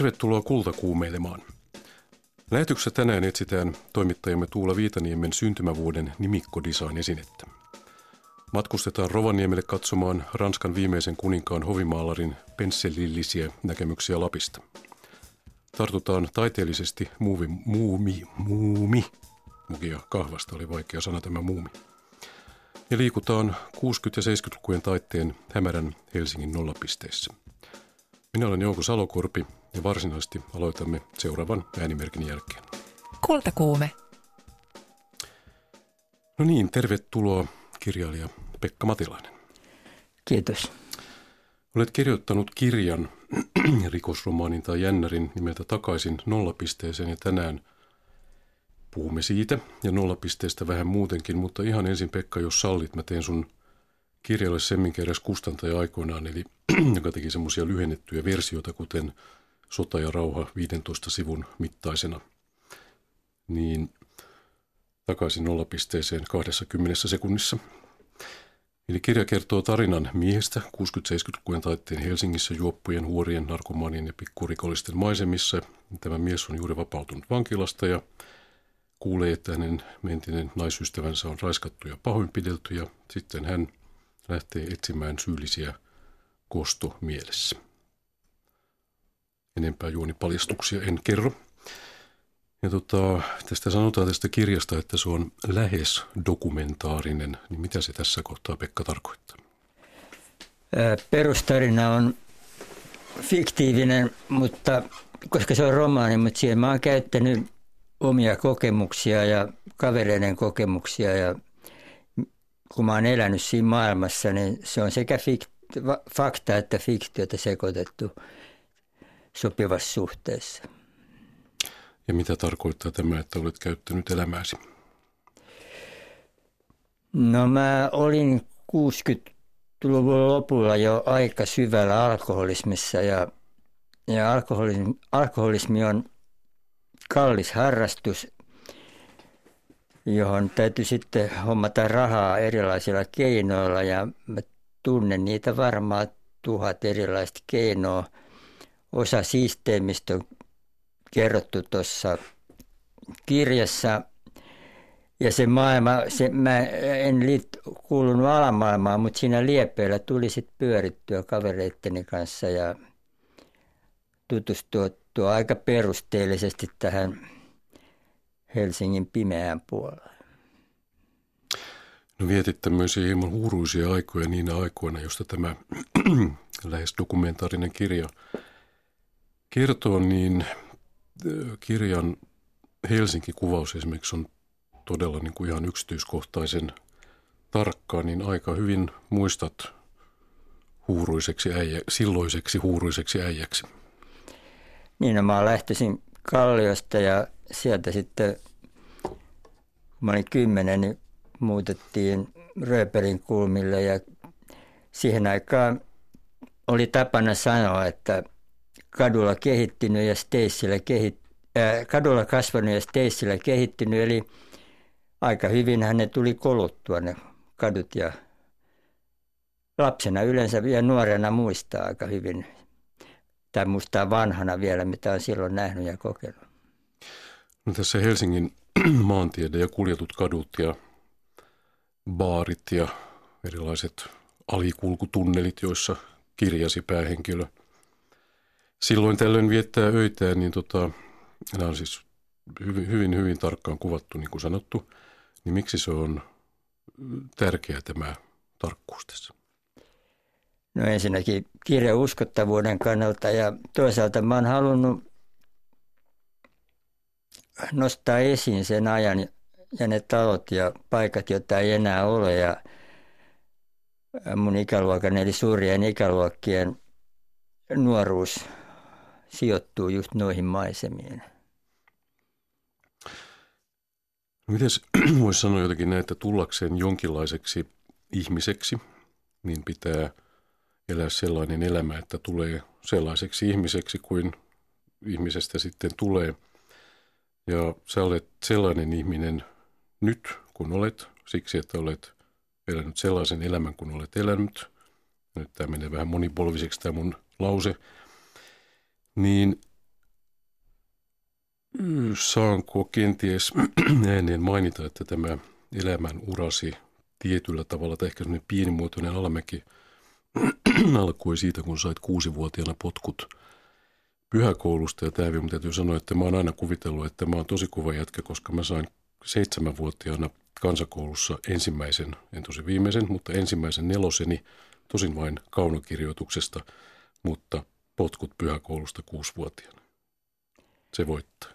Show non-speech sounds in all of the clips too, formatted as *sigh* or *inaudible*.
Tervetuloa kultakuumeilemaan. Lähetyksessä tänään etsitään toimittajamme Tuula Viitaniemen syntymävuoden nimikkodesign-esinettä. Matkustetaan Rovaniemelle katsomaan Ranskan viimeisen kuninkaan hovimaalarin pensselillisiä näkemyksiä Lapista. Tartutaan taiteellisesti muuvi, muumi, muumi, mukia kahvasta oli vaikea sana tämä muumi. Ja liikutaan 60- ja 70-lukujen taitteen hämärän Helsingin nollapisteessä. Minä olen Jouko Salokorpi ja varsinaisesti aloitamme seuraavan äänimerkin jälkeen. Kultakuume. No niin, tervetuloa kirjailija Pekka Matilainen. Kiitos. Olet kirjoittanut kirjan *clears throat* rikosromaanin tai jännärin nimeltä Takaisin nollapisteeseen ja tänään puhumme siitä ja nollapisteestä vähän muutenkin, mutta ihan ensin Pekka, jos sallit, mä teen sun kirjalle semminkä edes kustantaja aikoinaan, eli *clears throat* joka teki semmoisia lyhennettyjä versioita, kuten Sota ja rauha 15 sivun mittaisena. Niin takaisin nollapisteeseen 20 sekunnissa. Eli kirja kertoo tarinan miehestä 60-70-lukujen taitteen Helsingissä juoppujen, huorien, narkomaanien ja pikkurikollisten maisemissa. Tämä mies on juuri vapautunut vankilasta ja kuulee, että hänen mentinen naisystävänsä on raiskattu ja pahoinpidelty ja sitten hän lähtee etsimään syyllisiä kosto mielessä. Enempää juonipaljastuksia en kerro. Ja tota, tästä sanotaan tästä kirjasta, että se on lähes dokumentaarinen. Niin mitä se tässä kohtaa Pekka tarkoittaa? Perustarina on fiktiivinen, mutta koska se on romaani, mutta siihen mä oon käyttänyt omia kokemuksia ja kavereiden kokemuksia ja kun mä oon elänyt siinä maailmassa, niin se on sekä fik- fakta että fiktiota sekoitettu sopivassa suhteessa. Ja mitä tarkoittaa tämä, että olet käyttänyt elämääsi? No mä olin 60-luvun lopulla jo aika syvällä alkoholismissa ja, ja alkoholismi, alkoholismi on kallis harrastus, johon täytyy sitten hommata rahaa erilaisilla keinoilla ja mä tunnen niitä varmaan tuhat erilaista keinoa. Osa systeemistä on kerrottu tuossa kirjassa. Ja se maailma, se, mä en liit, kuulunut alamaailmaan, mutta siinä liepeillä tuli sitten pyörittyä kavereitteni kanssa ja tutustua aika perusteellisesti tähän Helsingin pimeään puoleen. No vietit tämmöisiä hieman huuruisia aikoja niinä aikoina, josta tämä *clears throat* lähes dokumentaarinen kirja kertoo, niin kirjan Helsinki-kuvaus esimerkiksi on todella niin kuin ihan yksityiskohtaisen tarkkaan, niin aika hyvin muistat huuruiseksi äijä, silloiseksi huuruiseksi äijäksi. Niin, no mä lähtisin Kalliosta ja sieltä sitten, kun mä olin kymmenen, niin muutettiin Rööperin kulmille ja siihen aikaan oli tapana sanoa, että kadulla kehittynyt ja Steissillä kehit, äh, kadulla kasvanut ja Steissillä kehittynyt, eli aika hyvin ne tuli koluttua ne kadut ja lapsena yleensä ja nuorena muistaa aika hyvin, tai muistaa vanhana vielä, mitä on silloin nähnyt ja kokenut. No tässä Helsingin *clears throat* maantiede ja kuljetut kadut ja baarit ja erilaiset alikulkutunnelit, joissa kirjasi päähenkilö – silloin tällöin viettää öitään, niin tota, nämä on siis hyvin, hyvin, hyvin tarkkaan kuvattu, niin kuin sanottu. Niin miksi se on tärkeä tämä tarkkuus tässä? No ensinnäkin kirjan uskottavuuden kannalta ja toisaalta mä oon halunnut nostaa esiin sen ajan ja ne talot ja paikat, joita ei enää ole ja mun ikäluokan eli suurien ikäluokkien nuoruus sijoittuu just noihin maisemiin. Miten *clears throat* voisi sanoa jotenkin näin, että tullakseen jonkinlaiseksi ihmiseksi, niin pitää elää sellainen elämä, että tulee sellaiseksi ihmiseksi kuin ihmisestä sitten tulee. Ja sä olet sellainen ihminen nyt, kun olet, siksi että olet elänyt sellaisen elämän, kun olet elänyt. Nyt tämä menee vähän monipolviseksi tämä mun lause – niin saanko kenties *clears throat* ääneen mainita, että tämä elämän urasi tietyllä tavalla, tai ehkä semmoinen pienimuotoinen alamäki *clears throat* alkoi siitä, kun sait kuusivuotiaana potkut pyhäkoulusta. Ja tämä täytyy sanoa, että mä oon aina kuvitellut, että mä oon tosi kova jätkä, koska mä sain seitsemänvuotiaana kansakoulussa ensimmäisen, en tosi viimeisen, mutta ensimmäisen neloseni, tosin vain kaunokirjoituksesta, mutta potkut pyhäkoulusta kuusivuotiaana. Se voittaa.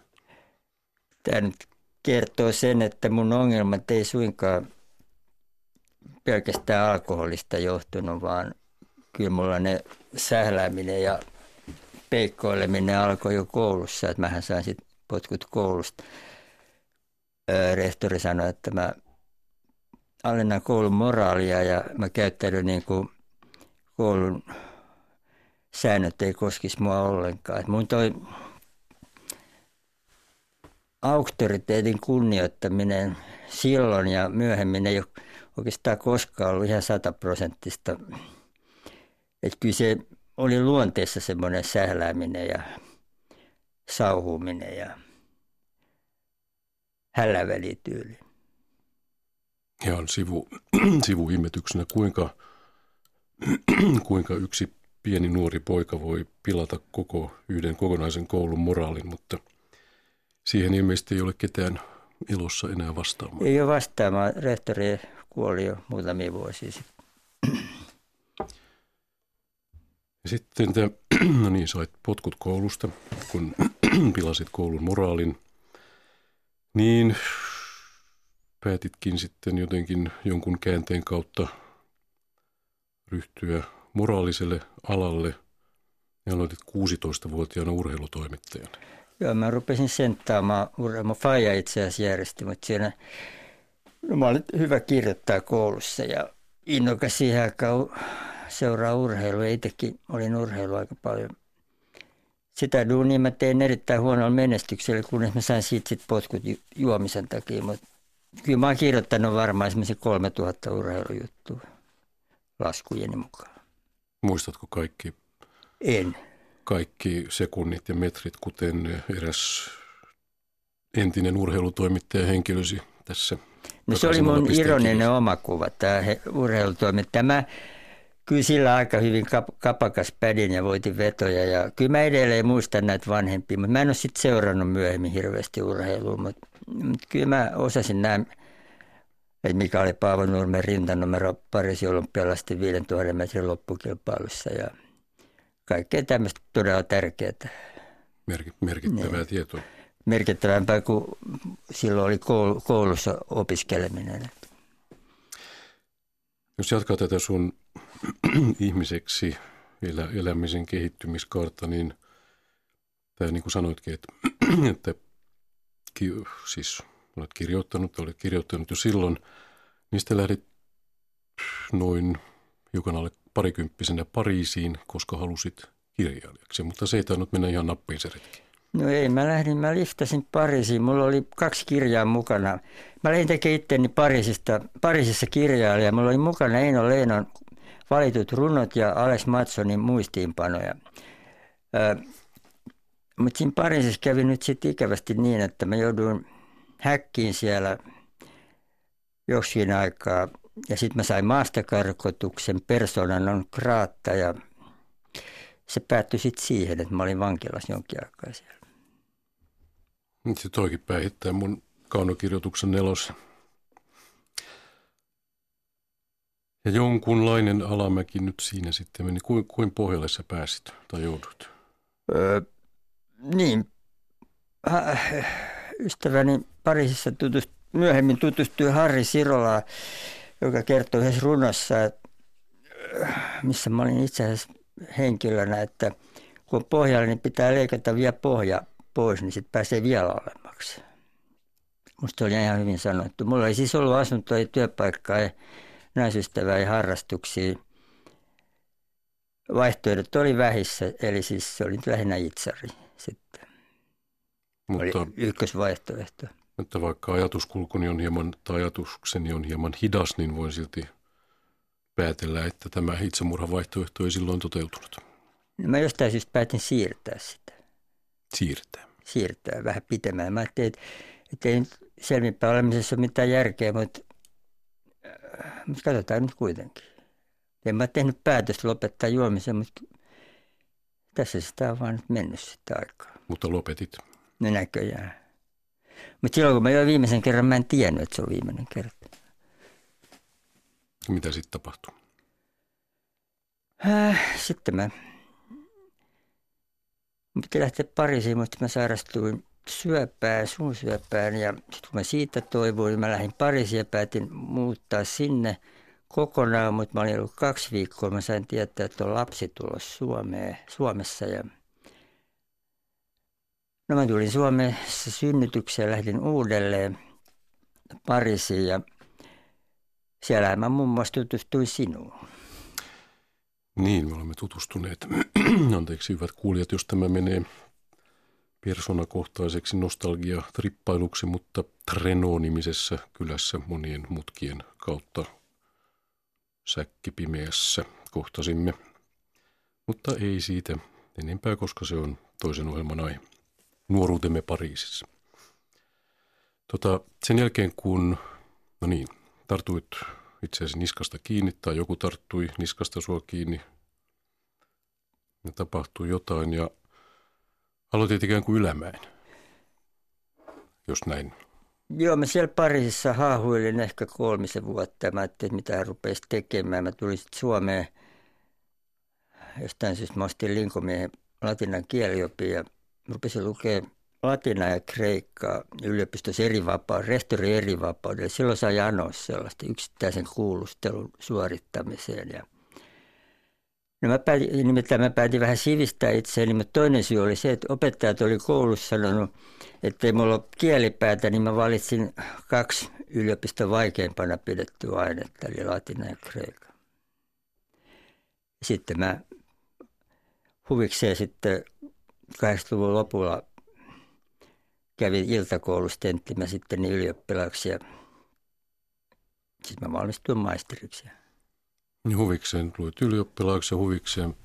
Tämä nyt kertoo sen, että mun ongelmat ei suinkaan pelkästään alkoholista johtunut, vaan kyllä mulla ne sählääminen ja peikkoileminen alkoi jo koulussa, että mähän sain sitten potkut koulusta. Rehtori sanoi, että mä alennan koulun moraalia ja mä käyttäydyn niin kuin koulun säännöt ei koskisi mua ollenkaan. Et mun toi auktoriteetin kunnioittaminen silloin ja myöhemmin ei ole oikeastaan koskaan ollut ihan sataprosenttista. Että kyllä se oli luonteessa semmoinen sählääminen ja sauhuminen ja hällävälityyli. Ihan sivu, *clears throat* sivuihmetyksenä, kuinka, *clears throat* kuinka yksi pieni nuori poika voi pilata koko yhden kokonaisen koulun moraalin, mutta siihen ilmeisesti ei ole ketään ilossa enää vastaamaan. Ei ole vastaamaan. Rehtori kuoli jo muutamia vuosia sitten. *clears throat* Ja sitten te, *clears throat* no niin, sait potkut koulusta, kun *clears throat* pilasit koulun moraalin, niin päätitkin sitten jotenkin jonkun käänteen kautta ryhtyä moraaliselle alalle ja aloitit 16-vuotiaana urheilutoimittajana. Joo, mä rupesin senttaamaan urheilua. Faija itse asiassa järjesti, mutta siinä no, mä olin hyvä kirjoittaa koulussa ja innokas siihen aikaan seuraa urheilua. Itsekin olin urheilu aika paljon. Sitä duunia mä tein erittäin huonolla menestyksellä, kunnes mä sain siitä sit potkut ju- juomisen takia. Mutta kyllä mä oon kirjoittanut varmaan esimerkiksi 3000 urheilujuttua laskujeni mukaan. Muistatko kaikki? En. Kaikki sekunnit ja metrit, kuten eräs entinen urheilutoimittaja henkilösi tässä. No se oli mun ironinen omakuva, tämä urheilutoimittaja. Mä kyllä sillä aika hyvin kap, kapakas pädin ja voitin vetoja. Ja kyllä mä edelleen muistan näitä vanhempia, mutta mä en ole sitten seurannut myöhemmin hirveästi urheilua. Mutta, mutta kyllä mä osasin nämä, että mikä oli Paavo Nurmen rintanumero Pariisin olympialaisten 5000 metrin loppukilpailussa ja kaikkea tämmöistä todella tärkeää. merkittävää niin. tietoa. Merkittävämpää kuin silloin oli koulussa opiskeleminen. Jos jatkaa tätä sun *clears throat* ihmiseksi elä, elämisen kehittymiskaarta, niin tämä niin kuin sanoitkin, että, *clears throat* että ki, siis olet kirjoittanut, olet kirjoittanut jo silloin, mistä lähdit noin hiukan alle parikymppisenä Pariisiin, koska halusit kirjailijaksi, mutta se ei tainnut mennä ihan nappiin se retki. No ei, mä lähdin, mä liftasin Pariisiin. Mulla oli kaksi kirjaa mukana. Mä lähdin tekemään itteni Pariisista, Pariisissa kirjailija. Mulla oli mukana Eino Leenon valitut runot ja Alex Matsonin muistiinpanoja. Mutta siinä Pariisissa kävi nyt sitten ikävästi niin, että mä jouduin häkkiin siellä joskin aikaa. Ja sitten mä sain maastakarkotuksen persona non grata ja se päättyi sitten siihen, että mä olin vankilassa jonkin aikaa siellä. Nyt se toikin päihittää mun kaunokirjoituksen nelos. Ja jonkunlainen alamäki nyt siinä sitten meni. Kuin, kuin pohjalle sä pääsit tai joudut? Öö, niin. Ystäväni Pariisissa tutust, myöhemmin tutustui Harri Sirola, joka kertoi yhdessä runossa, että, missä mä olin itse asiassa henkilönä, että kun on pohjalla, niin pitää leikata vielä pohja pois, niin sitten pääsee vielä olemmaksi. Musta oli ihan hyvin sanottu. Mulla ei siis ollut asuntoa, ei työpaikkaa, ei naisystävää, ei harrastuksia. Vaihtoehdot oli vähissä, eli siis se oli lähinnä itsari sitten. Mutta, oli ykkösvaihtoehto. Mutta vaikka ajatuskulkuni on hieman, tai ajatukseni on hieman hidas, niin voin silti päätellä, että tämä itsemurhan vaihtoehto ei silloin toteutunut. No mä jostain syystä päätin siirtää sitä. Siirtää? siirtää vähän pitemään. Mä ajattelin, että, että ei nyt selvinpäin olemisessa ole mitään järkeä, mutta, mutta katsotaan nyt kuitenkin. En mä tehnyt päätöstä lopettaa juomisen, mutta tässä sitä on vaan nyt mennyt sitä aikaa. Mutta lopetit. No näköjään. Mutta silloin kun mä join viimeisen kerran, mä en tiennyt, että se on viimeinen kerta. Mitä sitten tapahtui? Äh, sitten mä piti lähteä Pariisiin, mutta mä sairastuin syöpään, suunsyöpään ja sitten kun mä siitä toivuin, niin mä lähdin Pariisiin ja päätin muuttaa sinne kokonaan, mutta mä olin ollut kaksi viikkoa. Mä sain tietää, että on lapsi tulossa Suomeen, Suomessa ja No mä tulin Suomessa synnytykseen, lähdin uudelleen Pariisiin ja siellä mä muun muassa tutustuin sinuun. Niin, me olemme tutustuneet. *clears throat* Anteeksi hyvät kuulijat, jos tämä menee persoonakohtaiseksi nostalgia-trippailuksi, mutta Treno-nimisessä kylässä monien mutkien kautta säkkipimeässä kohtasimme. Mutta ei siitä enempää, koska se on toisen ohjelman aihe. Nuoruutemme Pariisissa. Tota, sen jälkeen kun, no niin, tartuit itseäsi niskasta kiinni tai joku tarttui niskasta sua kiinni. Ja tapahtui jotain ja aloitit ikään kuin ylämäen, jos näin. Joo, mä siellä Pariisissa haahuilin ehkä kolmisen vuotta. Mä ajattelin, että mitä rupesi tekemään. Mä tulin sitten Suomeen. Jostain syystä mä ostin Linkomiehen latinan kieliopin ja rupesin lukemaan latina ja kreikkaa yliopistossa eri vapaa, rehtori eri vapaudelle. Silloin sai anoa sellaista yksittäisen kuulustelun suorittamiseen. Ja No mä päätin, nimittäin mä päätin vähän sivistää itseäni, mutta toinen syy oli se, että opettajat oli koulussa sanonut, että ei mulla ole kielipäätä, niin mä valitsin kaksi yliopiston vaikeimpana pidettyä ainetta, eli latina ja kreikka. Sitten mä huvikseen sitten 80-luvun lopulla kävin iltakoulussa tenttimä sitten niin ylioppilaaksi ja sitten mä valmistuin maisteriksi. Niin huvikseen luit ylioppilaaksi ja huvikseen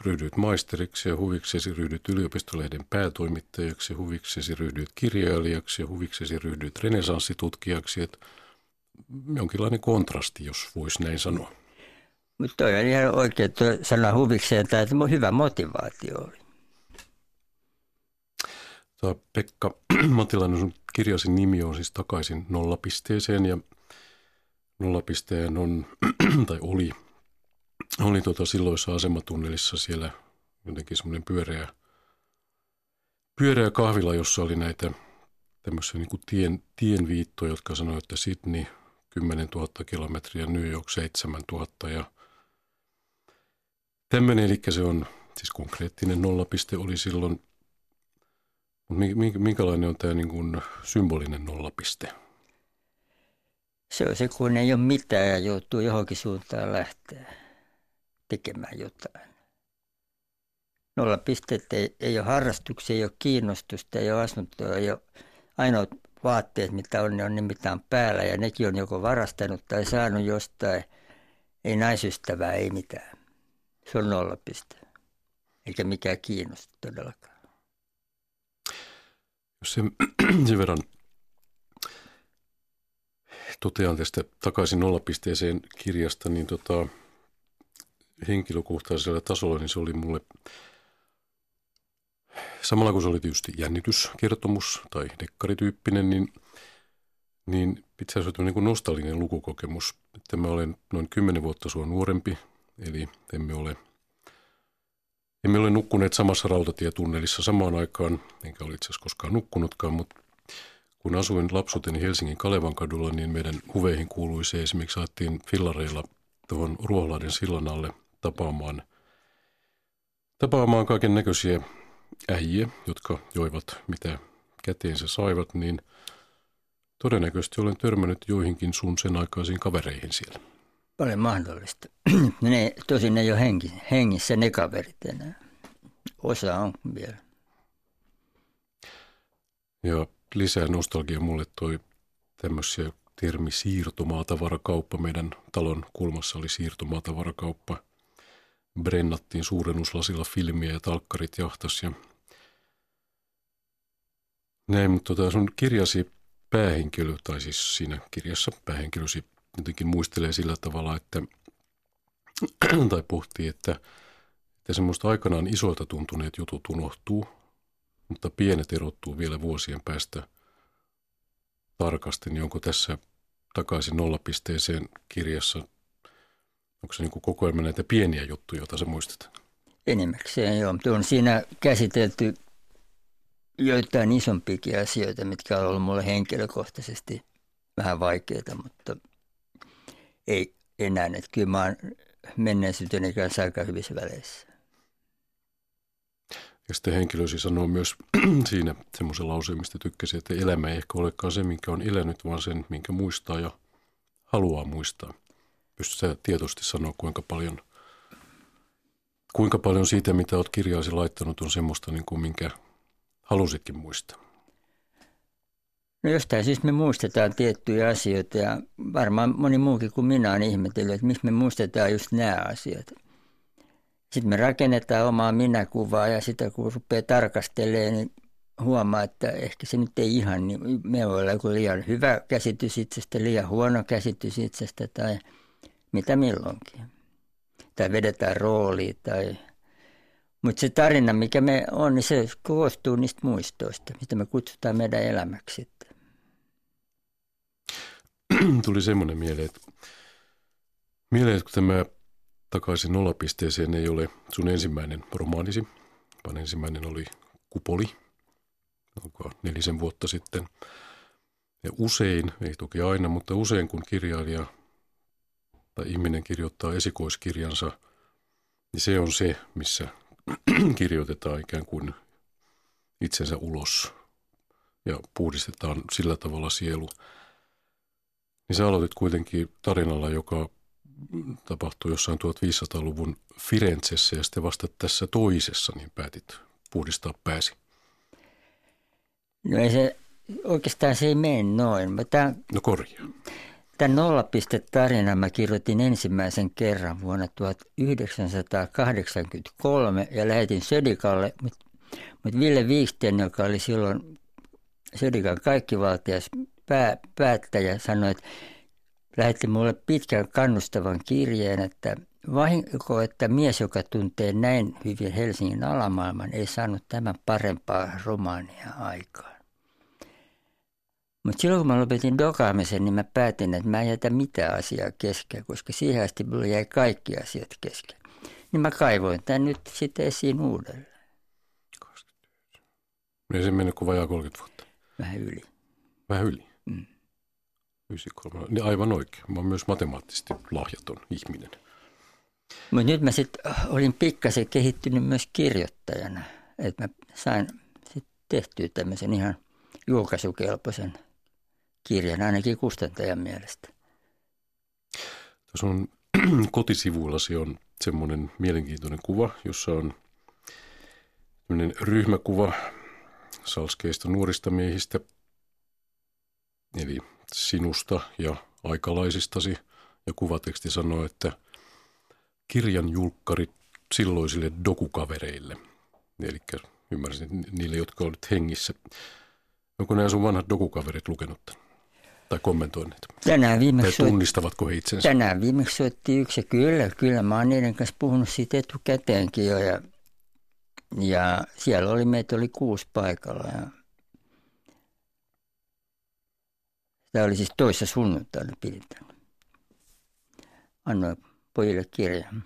ryhdyit maisteriksi ja huviksesi ryhdyit yliopistolehden päätoimittajaksi ja huviksesi ryhdyit kirjailijaksi ja huviksesi ryhdyit renesanssitutkijaksi. Että jonkinlainen kontrasti, jos voisi näin sanoa. Mutta toi on ihan oikein tuo sana huvikseen, että hyvä motivaatio oli. Tämä Pekka *clears throat* Matilainen, sun kirjasi nimi on siis takaisin nollapisteeseen ja nollapisteen on, *clears throat* tai oli, oli tuota silloissa asematunnelissa siellä jotenkin semmoinen pyöreä, pyöreä kahvila, jossa oli näitä tämmöisiä niin tien, tienviittoja, jotka sanoivat, että Sydney 10 000 kilometriä, New York 7 000 ja tämmöinen, eli se on siis konkreettinen nollapiste oli silloin. Mutta minkälainen on tämä niin kuin symbolinen nollapiste? Se on se, kun ei ole mitään ja joutuu johonkin suuntaan lähteä tekemään jotain. Nollapisteet ei, ei ole harrastuksia, ei ole kiinnostusta, ei ole asuntoa, ei ole ainoat vaatteet, mitä on, ne on on päällä ja nekin on joko varastanut tai saanut jostain. Ei naisystävää, ei mitään. Se on nollapiste. Eikä mikään kiinnosta todellakaan. Jos sen, *clears throat* sen verran totean tästä takaisin nollapisteeseen kirjasta, niin tota, henkilökohtaisella tasolla niin se oli mulle samalla kun se oli tietysti jännityskertomus tai dekkarityyppinen, niin, niin itse asiassa niin kuin nostallinen lukukokemus. Että mä olen noin kymmenen vuotta sua nuorempi, eli emme ole emme ole nukkuneet samassa rautatietunnelissa samaan aikaan, enkä ole itse asiassa koskaan nukkunutkaan, mutta kun asuin lapsuuteni Helsingin Kalevan kadulla, niin meidän huveihin se esimerkiksi saatiin fillareilla tuohon Ruoholahden sillan alle tapaamaan, tapaamaan kaiken näköisiä äijiä, jotka joivat mitä käteensä saivat, niin todennäköisesti olen törmännyt joihinkin sun sen aikaisiin kavereihin siellä. Paljon mahdollista. *clears throat* ne, tosin ne ei ole hengissä ne kaverit enää. Osa on vielä. Ja lisää nostalgia mulle toi tämmöisiä termi siirtomaatavarakauppa. Meidän talon kulmassa oli siirtomaatavarakauppa. Brennattiin suurennuslasilla filmiä ja talkkarit jahtas ja Näin, mutta tota sun kirjasi päähenkilö, tai siis siinä kirjassa päähenkilösi jotenkin muistelee sillä tavalla, että tai pohtii, että, että semmoista aikanaan isoilta tuntuneet jutut unohtuu, mutta pienet erottuu vielä vuosien päästä tarkasti, niin onko tässä takaisin nollapisteeseen kirjassa, onko se niin kuin koko ajan näitä pieniä juttuja, joita sä muistat? Enimmäkseen joo, mutta on siinä käsitelty joitain isompiakin asioita, mitkä on ollut mulle henkilökohtaisesti vähän vaikeita, mutta ei enää. Että kyllä mä oon menneisyyteni kanssa aika hyvissä väleissä. Ja sitten henkilösi sanoo myös *clears throat* siinä semmoisen lauseen, mistä tykkäsi, että elämä ei ehkä olekaan se, minkä on elänyt, vaan sen, minkä muistaa ja haluaa muistaa. Pystytkö tietoisesti sanoa, kuinka paljon, kuinka paljon siitä, mitä olet kirjaasi laittanut, on semmoista, niin kuin minkä halusitkin muistaa? No jostain syystä me muistetaan tiettyjä asioita ja varmaan moni muukin kuin minä on ihmetellyt, että miksi me muistetaan just nämä asiat. Sitten me rakennetaan omaa minäkuvaa ja sitä kun rupeaa tarkastelemaan, niin huomaa, että ehkä se nyt ei ihan, niin me voi olla joku liian hyvä käsitys itsestä, liian huono käsitys itsestä tai mitä milloinkin. Tai vedetään rooli tai mutta se tarina, mikä me on, niin se koostuu niistä muistoista, mitä me kutsutaan meidän elämäksi. *clears throat* Tuli semmoinen mieleen, että, mieleen, että kun tämä takaisin nollapisteeseen ei ole sun ensimmäinen romaanisi, vaan ensimmäinen oli Kupoli, onko nelisen vuotta sitten. Ja usein, ei toki aina, mutta usein kun kirjailija tai ihminen kirjoittaa esikoiskirjansa, niin se on se, missä *clears throat* kirjoitetaan ikään kuin itsensä ulos ja puhdistetaan sillä tavalla sielu. Niin sä aloitit kuitenkin tarinalla, joka tapahtui jossain 1500-luvun Firenzessä ja sitten vasta tässä toisessa, niin päätit puhdistaa pääsi. No ei se, oikeastaan se ei mene noin. Mä tämän, no korjaa. Tämän nollapistetarinan mä kirjoitin ensimmäisen kerran vuonna 1983 ja lähetin Södikalle, mutta mut Ville Viiksten, joka oli silloin Södikan kaikkivaltias pää, päättäjä, sanoi, että lähetti mulle pitkän kannustavan kirjeen, että vahinko, että mies, joka tuntee näin hyvin Helsingin alamaailman, ei saanut tämän parempaa romaania aikaan. Mutta silloin kun mä lopetin dokaamisen, niin mä päätin, että mä en jätä mitään asiaa kesken, koska siihen asti mulla jäi kaikki asiat kesken. Niin mä kaivoin tämän nyt sitten esiin uudelleen. Ei se mennyt kuin vajaa 30 vuotta. Vähän yli. Vähän yli? Mm. 93. Niin aivan oikein. Mä oon myös matemaattisesti lahjaton ihminen. Mutta nyt mä sitten olin pikkasen kehittynyt myös kirjoittajana. Että mä sain sitten tehtyä tämmöisen ihan julkaisukelpoisen – kirjan, ainakin kustantajan mielestä. Tuossa on *clears throat* kotisivuillasi on semmoinen mielenkiintoinen kuva, jossa on ryhmäkuva salskeista nuorista miehistä, eli sinusta ja aikalaisistasi. Ja kuvateksti sanoo, että kirjan julkkarit silloisille dokukavereille. Eli ymmärsin niille, jotka olivat hengissä. Onko nämä sun vanhat dokukaverit lukenut tämän? Tai kommentoineet? Tänään viimeksi tai tunnistavatko he itsensä? Tänään viimeksi soitti yksi kyllä, kyllä mä oon niiden kanssa puhunut siitä etukäteenkin jo ja, ja siellä oli, meitä oli kuusi paikalla ja Tämä oli siis toissa sunnuntaina pidetään. Annoin pojille kirjan.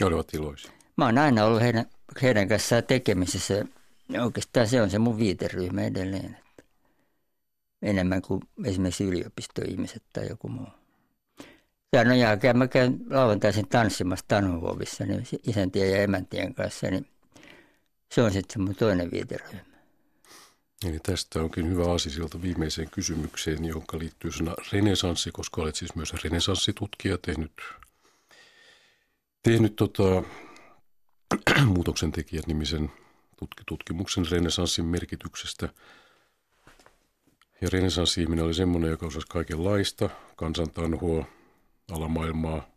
Ja olivat iloisia. Mä oon aina ollut heidän, heidän kanssaan tekemisissä. Oikeastaan se on se mun viiteryhmä edelleen enemmän kuin esimerkiksi yliopistoihmiset tai joku muu. Ja no jälkeen mä käyn lauantaisin tanssimassa Tanhuovissa niin isäntien ja emäntien kanssa, niin se on sitten mun toinen viiteryhmä. Eli tästä onkin hyvä asia viimeiseen kysymykseen, jonka liittyy sana renesanssi, koska olet siis myös renesanssitutkija tehnyt, tehnyt tota, *clears throat* muutoksen tekijät nimisen tutkimuksen renesanssin merkityksestä – ja renesanssiihminen oli semmoinen, joka osasi kaikenlaista, kansantanhua, alamaailmaa.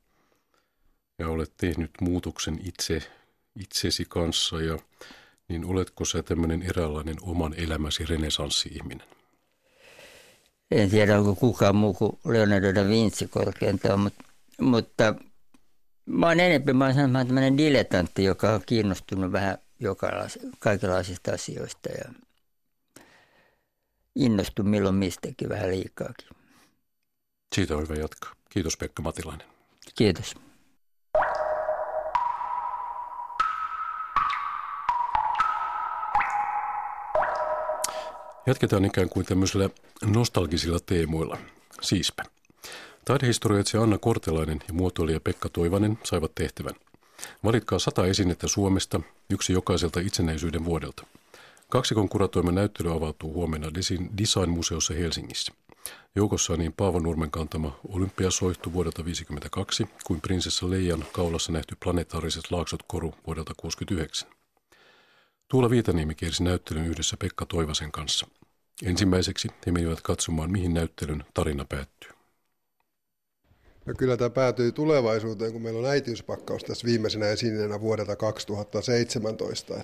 Ja olet tehnyt muutoksen itse, itsesi kanssa ja niin oletko sä tämmöinen eräänlainen oman elämäsi renesanssi-ihminen? En tiedä, onko kukaan muu kuin Leonardo da Vinci korkeintaan, mutta, mutta mä oon enemmän, mä oon tämmöinen dilettantti, joka on kiinnostunut vähän kaikenlaisista asioista ja innostun milloin mistäkin vähän liikaakin. Siitä on hyvä jatkaa. Kiitos Pekka Matilainen. Kiitos. Jatketaan ikään kuin tämmöisillä nostalgisilla teemoilla. Siispä. Taidehistorioitsija Anna Kortelainen ja muotoilija Pekka Toivanen saivat tehtävän. Valitkaa sata esinettä Suomesta, yksi jokaiselta itsenäisyyden vuodelta. Kaksikon kuratoiman näyttely avautuu huomenna Design-museossa Helsingissä. Joukossa on niin Paavo Nurmen kantama olympiasoihtu vuodelta 1952 kuin prinsessa Leijan kaulassa nähty planetaariset laaksot koru vuodelta 1969. Tuula Viitaniemi kiersi näyttelyn yhdessä Pekka Toivasen kanssa. Ensimmäiseksi he menivät katsomaan, mihin näyttelyn tarina päättyy. No kyllä tämä päätyy tulevaisuuteen, kun meillä on äitiyspakkaus tässä viimeisenä esineenä vuodelta 2017.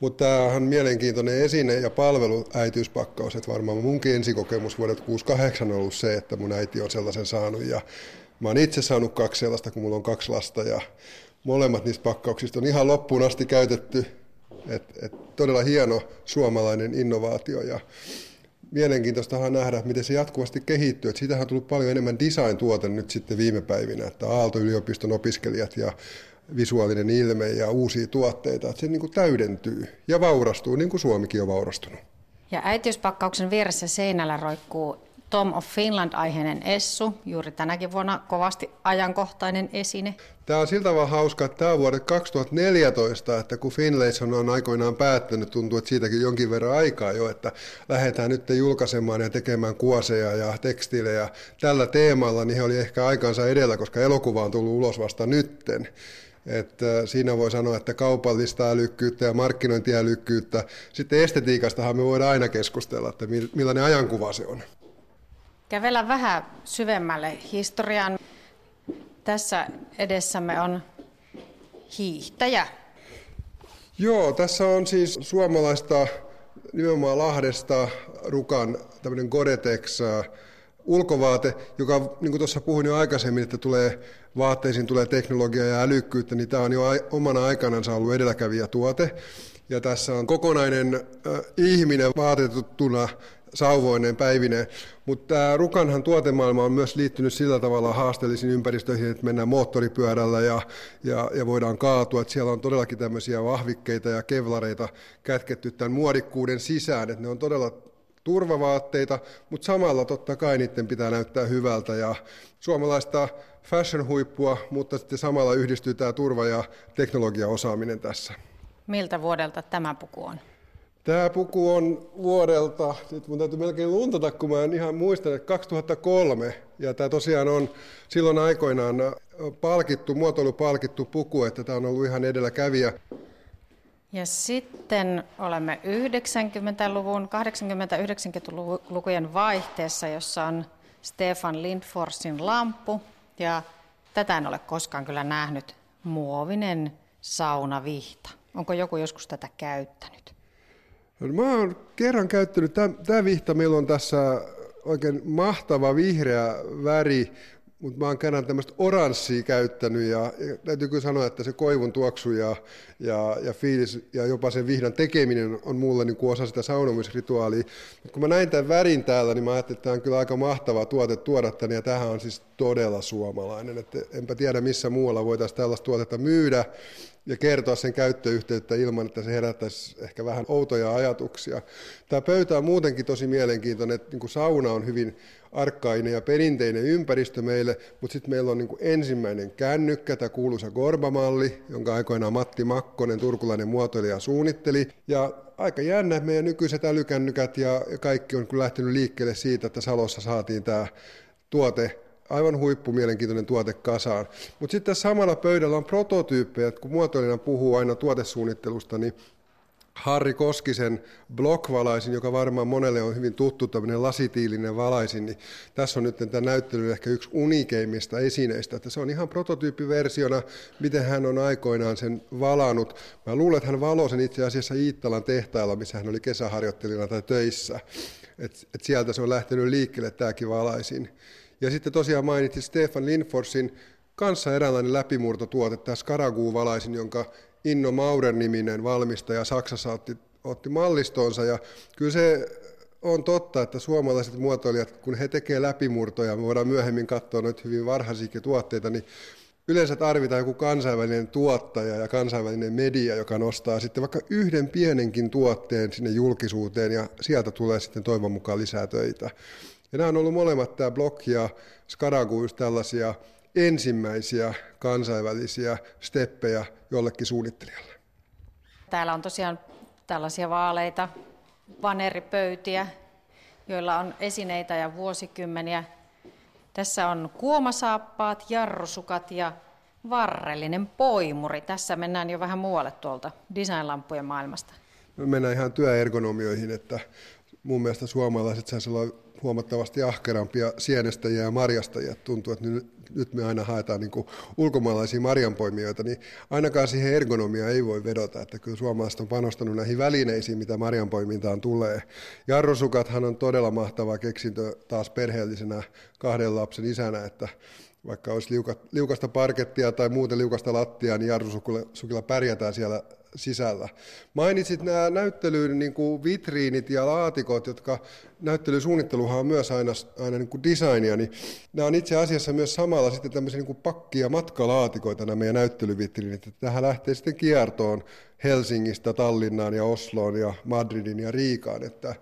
Mutta tämä on mielenkiintoinen esine ja palvelu äitiyspakkaus, että varmaan munkin ensikokemus vuodelta 68 on ollut se, että mun äiti on sellaisen saanut ja mä oon itse saanut kaksi sellaista, kun mulla on kaksi lasta ja molemmat niistä pakkauksista on ihan loppuun asti käytetty. Et, et todella hieno suomalainen innovaatio ja mielenkiintoista nähdä, miten se jatkuvasti kehittyy. Että siitähän on tullut paljon enemmän design-tuote nyt sitten viime päivinä, että Aalto-yliopiston opiskelijat ja visuaalinen ilme ja uusia tuotteita, että se niin kuin täydentyy ja vaurastuu, niin kuin Suomikin on vaurastunut. Ja äitiyspakkauksen vieressä seinällä roikkuu Tom of Finland-aiheinen Essu, juuri tänäkin vuonna kovasti ajankohtainen esine. Tämä on siltä vaan hauska, että tämä on vuodet 2014, että kun Finlayson on aikoinaan päättänyt, tuntuu, että siitäkin jonkin verran aikaa jo, että lähdetään nyt julkaisemaan ja tekemään kuoseja ja tekstiilejä tällä teemalla, niin he oli ehkä aikansa edellä, koska elokuva on tullut ulos vasta nytten. Että siinä voi sanoa, että kaupallista älykkyyttä ja markkinointiälykkyyttä. Sitten estetiikastahan me voidaan aina keskustella, että millainen ajankuva se on. Kävellä vähän syvemmälle historian. Tässä edessämme on hiihtäjä. Joo, tässä on siis suomalaista nimenomaan Lahdesta Rukan tämmöinen Goretex ulkovaate, joka, niin kuin tuossa puhuin jo aikaisemmin, että tulee vaatteisiin tulee teknologiaa ja älykkyyttä, niin tämä on jo omana aikanaan ollut edelläkävijä tuote. Ja tässä on kokonainen äh, ihminen vaatetuttuna sauvoinen päivineen. Mutta tämä Rukanhan tuotemaailma on myös liittynyt sillä tavalla haasteellisiin ympäristöihin, että mennään moottoripyörällä ja, ja, ja voidaan kaatua. Että siellä on todellakin tämmöisiä vahvikkeita ja kevlareita kätketty tämän muodikkuuden sisään. Että ne on todella turvavaatteita, mutta samalla totta kai niiden pitää näyttää hyvältä ja suomalaista fashion-huippua, mutta sitten samalla yhdistyy tämä turva- ja teknologiaosaaminen tässä. Miltä vuodelta tämä puku on? Tämä puku on vuodelta, nyt mun täytyy melkein luntata, kun mä en ihan muista, että 2003. Ja tämä tosiaan on silloin aikoinaan palkittu, muotoilupalkittu puku, että tämä on ollut ihan edelläkävijä. Ja sitten olemme 90-luvun, 80-90-lukujen vaihteessa, jossa on Stefan Lindforsin lampu. Ja tätä en ole koskaan kyllä nähnyt. Muovinen saunavihta. Onko joku joskus tätä käyttänyt? Mä oon kerran käyttänyt, tämä vihta meillä on tässä oikein mahtava vihreä väri, mutta mä oon kerran tämmöistä oranssia käyttänyt ja, ja täytyy kyllä sanoa, että se koivun tuoksu ja, ja, ja fiilis ja jopa sen vihdan tekeminen on mulle niin kuin osa sitä saunomisrituaalia. Mut kun mä näin tämän värin täällä, niin mä ajattelin, että tämä on kyllä aika mahtava tuote tuoda tänne ja tähän on siis todella suomalainen. Et enpä tiedä missä muualla voitaisiin tällaista tuotetta myydä ja kertoa sen käyttöyhteyttä ilman, että se herättäisi ehkä vähän outoja ajatuksia. Tämä pöytä on muutenkin tosi mielenkiintoinen, että niin sauna on hyvin arkkainen ja perinteinen ympäristö meille, mutta sitten meillä on niin ensimmäinen kännykkä, tämä kuuluisa Gorba-malli, jonka aikoinaan Matti Makkonen, turkulainen muotoilija, suunnitteli. Ja aika jännä, että meidän nykyiset älykännykät ja kaikki on lähtenyt liikkeelle siitä, että Salossa saatiin tämä tuote aivan huippu mielenkiintoinen tuote kasaan. Mutta sitten samalla pöydällä on prototyyppejä, kun muotoilijana puhuu aina tuotesuunnittelusta, niin Harri Koskisen block-valaisin, joka varmaan monelle on hyvin tuttu, tämmöinen lasitiilinen valaisin, niin tässä on nyt tämä näyttely ehkä yksi unikeimmista esineistä, että se on ihan prototyyppiversiona, miten hän on aikoinaan sen valanut. Mä luulen, että hän valoi sen itse asiassa Iittalan tehtailla, missä hän oli kesäharjoittelijana tai töissä. Et, et sieltä se on lähtenyt liikkeelle tämäkin valaisin. Ja sitten tosiaan mainitsin Stefan Lindforsin kanssa eräänlainen läpimurtotuote, tämä Skaragu-valaisin, jonka Inno Maurer-niminen valmistaja Saksassa otti, otti mallistonsa. Ja kyllä se on totta, että suomalaiset muotoilijat, kun he tekevät läpimurtoja, me voidaan myöhemmin katsoa noita hyvin varhaisia tuotteita, niin yleensä tarvitaan joku kansainvälinen tuottaja ja kansainvälinen media, joka nostaa sitten vaikka yhden pienenkin tuotteen sinne julkisuuteen ja sieltä tulee sitten toivon mukaan lisää töitä. Ja nämä on ollut molemmat, tämä Block ja Skaragu, just tällaisia ensimmäisiä kansainvälisiä steppejä jollekin suunnittelijalle. Täällä on tosiaan tällaisia vaaleita vaneripöytiä, joilla on esineitä ja vuosikymmeniä. Tässä on kuomasaappaat, jarrusukat ja varrellinen poimuri. Tässä mennään jo vähän muualle tuolta designlampujen maailmasta. Me mennään ihan työergonomioihin, että mun mielestä suomalaiset saisi olla huomattavasti ahkerampia sienestäjiä ja marjastajia. Tuntuu, että nyt, me aina haetaan niin kuin ulkomaalaisia marjanpoimijoita, niin ainakaan siihen ergonomiaan ei voi vedota, että kyllä suomalaiset on panostanut näihin välineisiin, mitä marjanpoimintaan tulee. Jarrusukathan on todella mahtava keksintö taas perheellisenä kahden lapsen isänä, että vaikka olisi liukasta parkettia tai muuten liukasta lattiaa, niin jarrusukilla pärjätään siellä sisällä. Mainitsit nämä näyttelyyn niin kuin vitriinit ja laatikot, jotka näyttelysuunnitteluhan on myös aina, aina niin kuin designia, niin nämä on itse asiassa myös samalla sitten tämmöisiä niin kuin pakki- ja matkalaatikoita nämä meidän näyttelyvitriinit. Tähän lähtee sitten kiertoon Helsingistä, Tallinnaan ja Osloon ja Madridin ja Riikaan, että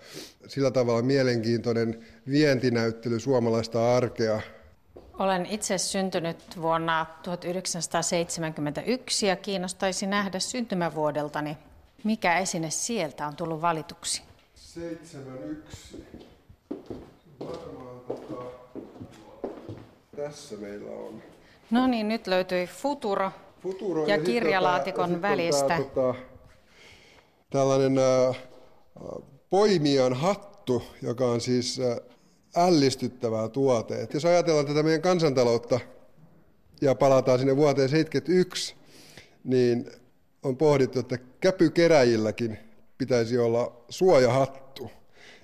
sillä tavalla mielenkiintoinen vientinäyttely suomalaista arkea olen itse syntynyt vuonna 1971 ja kiinnostaisi nähdä syntymävuodeltani, mikä esine sieltä on tullut valituksi. 71. Varmaan tota, tässä meillä on. No niin, nyt löytyi Futuro, Futuro ja, ja kirjalaatikon tota, välistä. Tämä, tota, tällainen äh, poimijan hattu, joka on siis äh, ällistyttävää tuote. Et jos ajatellaan tätä meidän kansantaloutta ja palataan sinne vuoteen 1971, niin on pohdittu, että käpykeräjilläkin pitäisi olla suojahattu.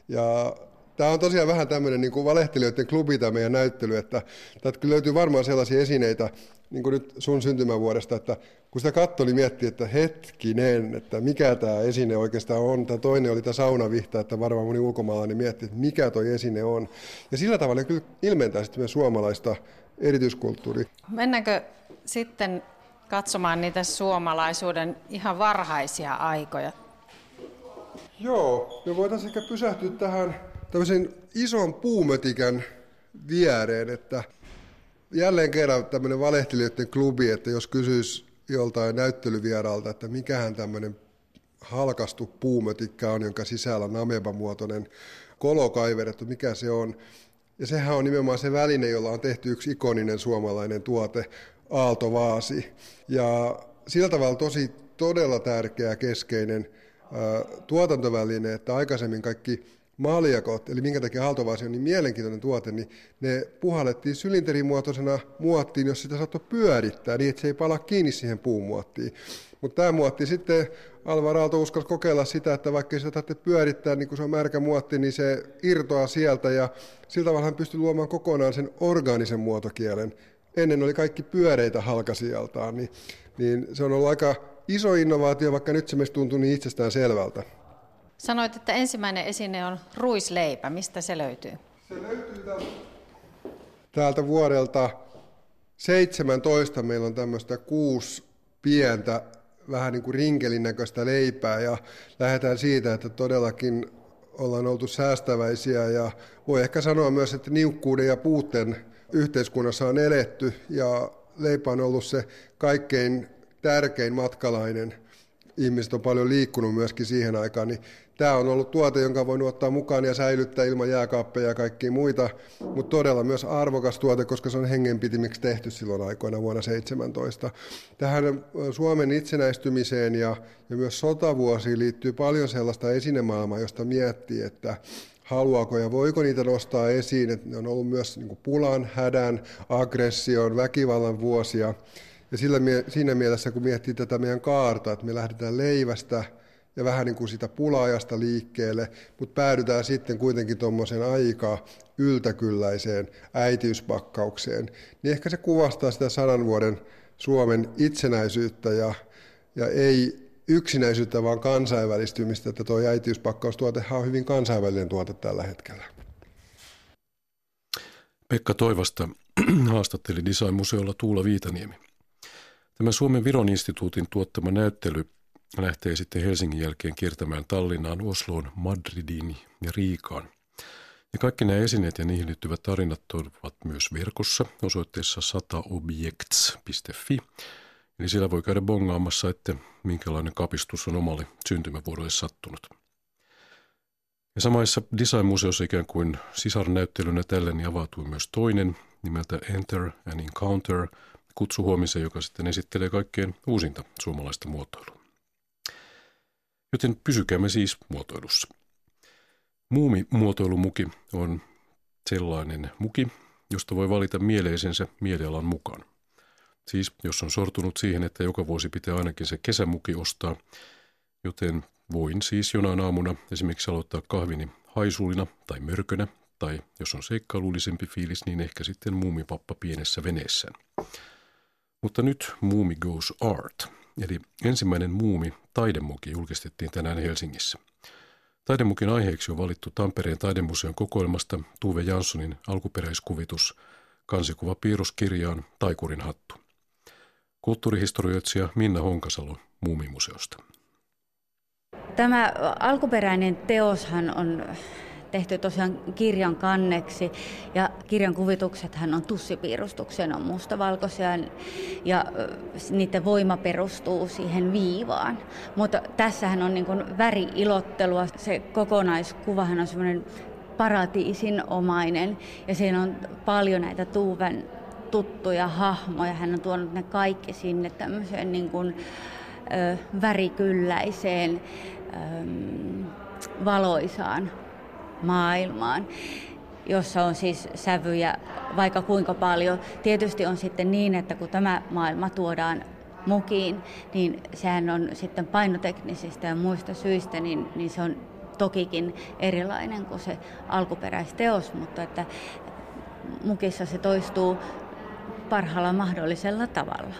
Ja tämä on tosiaan vähän tämmöinen niin kuin valehtelijoiden klubi tämä meidän näyttely, että täältä löytyy varmaan sellaisia esineitä, niin kuin nyt sun syntymävuodesta, että kun sitä katsoi, niin mietti, että hetkinen, että mikä tämä esine oikeastaan on. Tämä toinen oli tämä saunavihta, että varmaan moni ulkomaalainen mietti, että mikä tuo esine on. Ja sillä tavalla kyllä ilmentää sitten myös suomalaista erityiskulttuuria. Mennäänkö sitten katsomaan niitä suomalaisuuden ihan varhaisia aikoja? Joo, me voitaisiin ehkä pysähtyä tähän tämmöisen ison puumötikän viereen, että jälleen kerran tämmöinen valehtelijoiden klubi, että jos kysyisi joltain näyttelyvieraalta, että mikähän tämmöinen halkastu puumötikkä on, jonka sisällä on amebamuotoinen kolo kaiverettu, mikä se on. Ja sehän on nimenomaan se väline, jolla on tehty yksi ikoninen suomalainen tuote, aaltovaasi. Ja sillä tavalla tosi todella tärkeä keskeinen tuotantoväline, että aikaisemmin kaikki maljakot, eli minkä takia aaltovaasi on niin mielenkiintoinen tuote, niin ne puhallettiin sylinterimuotoisena muottiin, jos sitä saattoi pyörittää niin, että se ei pala kiinni siihen puumuottiin. Mutta tämä muotti sitten, Alvar Aalto uskalsi kokeilla sitä, että vaikka sitä tarvitse pyörittää, niin kun se on märkä muotti, niin se irtoaa sieltä ja sillä tavalla hän pystyi luomaan kokonaan sen orgaanisen muotokielen. Ennen oli kaikki pyöreitä halkasijaltaan, niin, niin se on ollut aika iso innovaatio, vaikka nyt se meistä tuntuu niin itsestään selvältä. Sanoit, että ensimmäinen esine on ruisleipä. Mistä se löytyy? Se löytyy täältä, täältä vuodelta 17. Meillä on tämmöistä kuusi pientä, vähän niin kuin rinkelin näköistä leipää ja lähdetään siitä, että todellakin ollaan oltu säästäväisiä ja voi ehkä sanoa myös, että niukkuuden ja puutteen yhteiskunnassa on eletty ja leipä on ollut se kaikkein tärkein matkalainen – ihmiset on paljon liikkunut myöskin siihen aikaan, niin tämä on ollut tuote, jonka voin ottaa mukaan ja säilyttää ilman jääkaappeja ja kaikkia muita, mutta todella myös arvokas tuote, koska se on hengenpitimiksi tehty silloin aikoina vuonna 17. Tähän Suomen itsenäistymiseen ja, ja myös sotavuosiin liittyy paljon sellaista esinemaailmaa, josta miettii, että haluaako ja voiko niitä nostaa esiin. Että ne on ollut myös niin pulan, hädän, aggression, väkivallan vuosia. Ja sillä, siinä mielessä, kun miettii tätä meidän kaarta, että me lähdetään leivästä ja vähän niin kuin sitä pulaajasta liikkeelle, mutta päädytään sitten kuitenkin tuommoisen aika yltäkylläiseen äitiyspakkaukseen, niin ehkä se kuvastaa sitä sadan vuoden Suomen itsenäisyyttä ja, ja ei yksinäisyyttä, vaan kansainvälistymistä, että tuo äitiyspakkaustuotehan on hyvin kansainvälinen tuote tällä hetkellä. Pekka Toivasta *clears throat* haastatteli Design-museolla Tuula Viitaniemi. Tämä Suomen Viron instituutin tuottama näyttely lähtee sitten Helsingin jälkeen kiertämään Tallinnaan, Osloon, Madridiin ja Riikaan. Ja kaikki nämä esineet ja niihin liittyvät tarinat ovat myös verkossa osoitteessa sataobjects.fi. Eli siellä voi käydä bongaamassa, että minkälainen kapistus on omalle syntymävuodelle sattunut. Ja samaissa design-museossa ikään kuin sisarnäyttelynä tälle niin avautui myös toinen nimeltä Enter and Encounter – kutsu huomiseen, joka sitten esittelee kaikkein uusinta suomalaista muotoilua. Joten pysykäämme siis muotoilussa. Muumi-muotoilumuki on sellainen muki, josta voi valita mieleisensä mielialan mukaan. Siis jos on sortunut siihen, että joka vuosi pitää ainakin se kesämuki ostaa, joten voin siis jonain aamuna esimerkiksi aloittaa kahvini haisulina tai mörkönä, tai jos on seikkailullisempi fiilis, niin ehkä sitten muumipappa pienessä veneessään. Mutta nyt Muumi Goes Art, eli ensimmäinen Muumi taidemuki julkistettiin tänään Helsingissä. Taidemukin aiheeksi on valittu Tampereen taidemuseon kokoelmasta Tuve Janssonin alkuperäiskuvitus kansikuva piirroskirjaan Taikurin hattu. Kulttuurihistorioitsija Minna Honkasalo Muumimuseosta. Tämä alkuperäinen teoshan on tehty tosiaan kirjan kanneksi ja kirjan kuvituksethan on tussipiirustuksia, on mustavalkoisia ja niiden voima perustuu siihen viivaan. Mutta tässähän on niin väriilottelua, se kokonaiskuvahan on semmoinen paratiisinomainen ja siinä on paljon näitä Tuuven tuttuja hahmoja. Hän on tuonut ne kaikki sinne tämmöiseen niin kuin, ö, värikylläiseen, ö, valoisaan maailmaan jossa on siis sävyjä vaikka kuinka paljon. Tietysti on sitten niin, että kun tämä maailma tuodaan mukiin, niin sehän on sitten painoteknisistä ja muista syistä, niin, niin se on tokikin erilainen kuin se alkuperäisteos, mutta että mukissa se toistuu parhaalla mahdollisella tavalla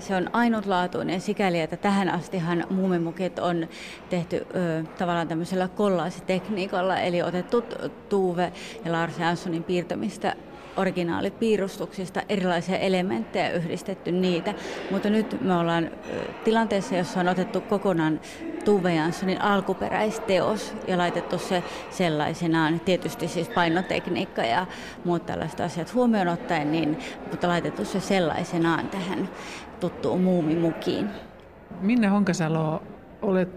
se on ainutlaatuinen sikäli, että tähän astihan muumimukit on tehty ö, tavallaan tämmöisellä kollaasitekniikalla, eli otettu Tuve ja Lars Janssonin piirtämistä originaalit piirustuksista, erilaisia elementtejä yhdistetty niitä, mutta nyt me ollaan tilanteessa, jossa on otettu kokonaan Tuve Janssonin alkuperäisteos ja laitettu se sellaisenaan, tietysti siis painotekniikka ja muut tällaiset asiat huomioon ottaen, niin, mutta laitettu se sellaisenaan tähän tuttuun muumimukiin. Minna Honkasalo, olet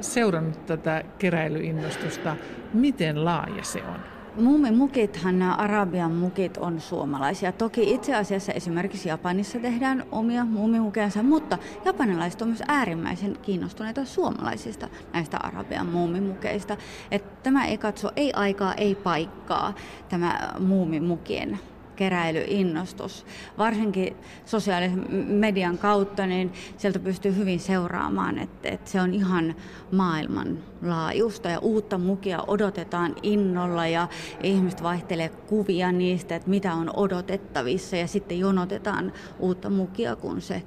seurannut tätä keräilyinnostusta. Miten laaja se on? Muumimukithan, nämä arabian mukit on suomalaisia. Toki itse asiassa esimerkiksi Japanissa tehdään omia muumimukeansa, mutta japanilaiset on myös äärimmäisen kiinnostuneita suomalaisista näistä arabian muumimukeista. Että tämä ei katso ei aikaa, ei paikkaa, tämä muumimukien keräilyinnostus. Varsinkin sosiaalisen median kautta, niin sieltä pystyy hyvin seuraamaan, että, että se on ihan maailmanlaajuista ja uutta mukia odotetaan innolla ja ihmiset vaihtelee kuvia niistä, että mitä on odotettavissa ja sitten jonotetaan uutta mukia, kun se